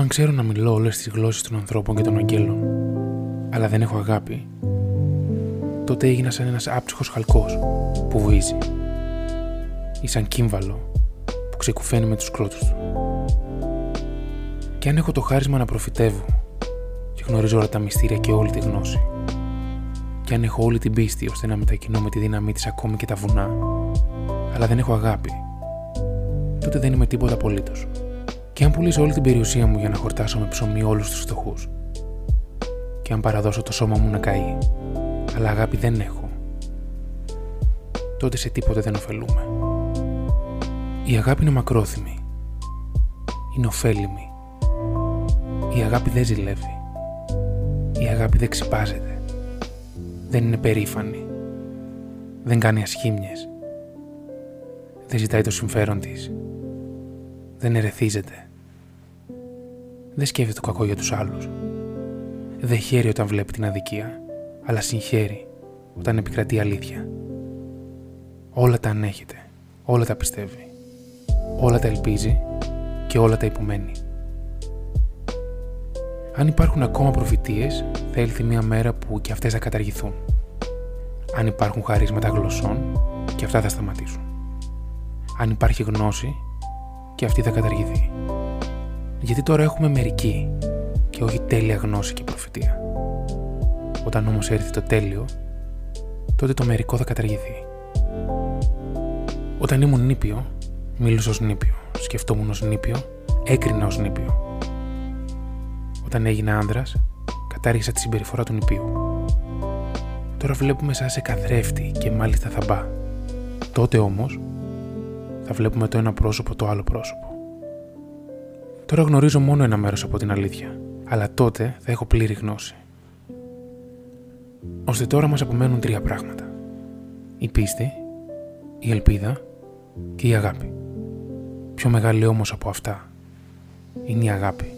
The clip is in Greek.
Αν ξέρω να μιλώ όλες τις γλώσσες των ανθρώπων και των αγγέλων, αλλά δεν έχω αγάπη, τότε έγινα σαν ένας άψυχος χαλκός που βουίζει, ή σαν κύμβαλο που ξεκουφαίνει με τους κρότους του. Και αν έχω το χάρισμα να προφητεύω και γνωρίζω όλα τα μυστήρια και όλη τη γνώση, και αν έχω όλη την πίστη ώστε να μετακινώ με τη δύναμή της ακόμη και τα βουνά, αλλά δεν έχω αγάπη, τότε δεν είμαι τίποτα απολύτως. Και αν πουλήσω όλη την περιουσία μου για να χορτάσω με ψωμί όλους τους φτωχούς, και αν παραδώσω το σώμα μου να καεί, αλλά αγάπη δεν έχω, τότε σε τίποτε δεν ωφελούμε. Η αγάπη είναι μακρόθυμη. Είναι ωφέλιμη. Η αγάπη δεν ζηλεύει. Η αγάπη δεν ξυπάζεται. Δεν είναι περήφανη. Δεν κάνει ασχήμιες. Δεν ζητάει το συμφέρον της. Δεν ερεθίζεται. Δεν σκέφτεται το κακό για τους άλλους. Δεν χαίρει όταν βλέπει την αδικία, αλλά συγχαίρει όταν επικρατεί η αλήθεια. Όλα τα ανέχεται, όλα τα πιστεύει, όλα τα ελπίζει και όλα τα υπομένει. Αν υπάρχουν ακόμα προφητείες, θα έλθει μια μέρα που και αυτές θα καταργηθούν. Αν υπάρχουν χαρίσματα γλωσσών, και αυτά θα σταματήσουν. Αν υπάρχει γνώση, και αυτή θα καταργηθεί. Γιατί τώρα έχουμε μερική και όχι τέλεια γνώση και προφητεία. Όταν όμως έρθει το τέλειο, τότε το μερικό θα καταργηθεί. Όταν ήμουν νήπιο, μίλουσα ως νήπιο, σκεφτόμουν ως νήπιο, έκρινα ως νήπιο. Όταν έγινα άνδρας, κατάργησα τη συμπεριφορά του νηπίου. Τώρα βλέπουμε σαν σε καθρέφτη και μάλιστα θα μπα. Τότε όμως, θα βλέπουμε το ένα πρόσωπο το άλλο πρόσωπο. Τώρα γνωρίζω μόνο ένα μέρος από την αλήθεια, αλλά τότε θα έχω πλήρη γνώση. Ώστε τώρα μας απομένουν τρία πράγματα. Η πίστη, η ελπίδα και η αγάπη. Πιο μεγάλη όμως από αυτά είναι η αγάπη.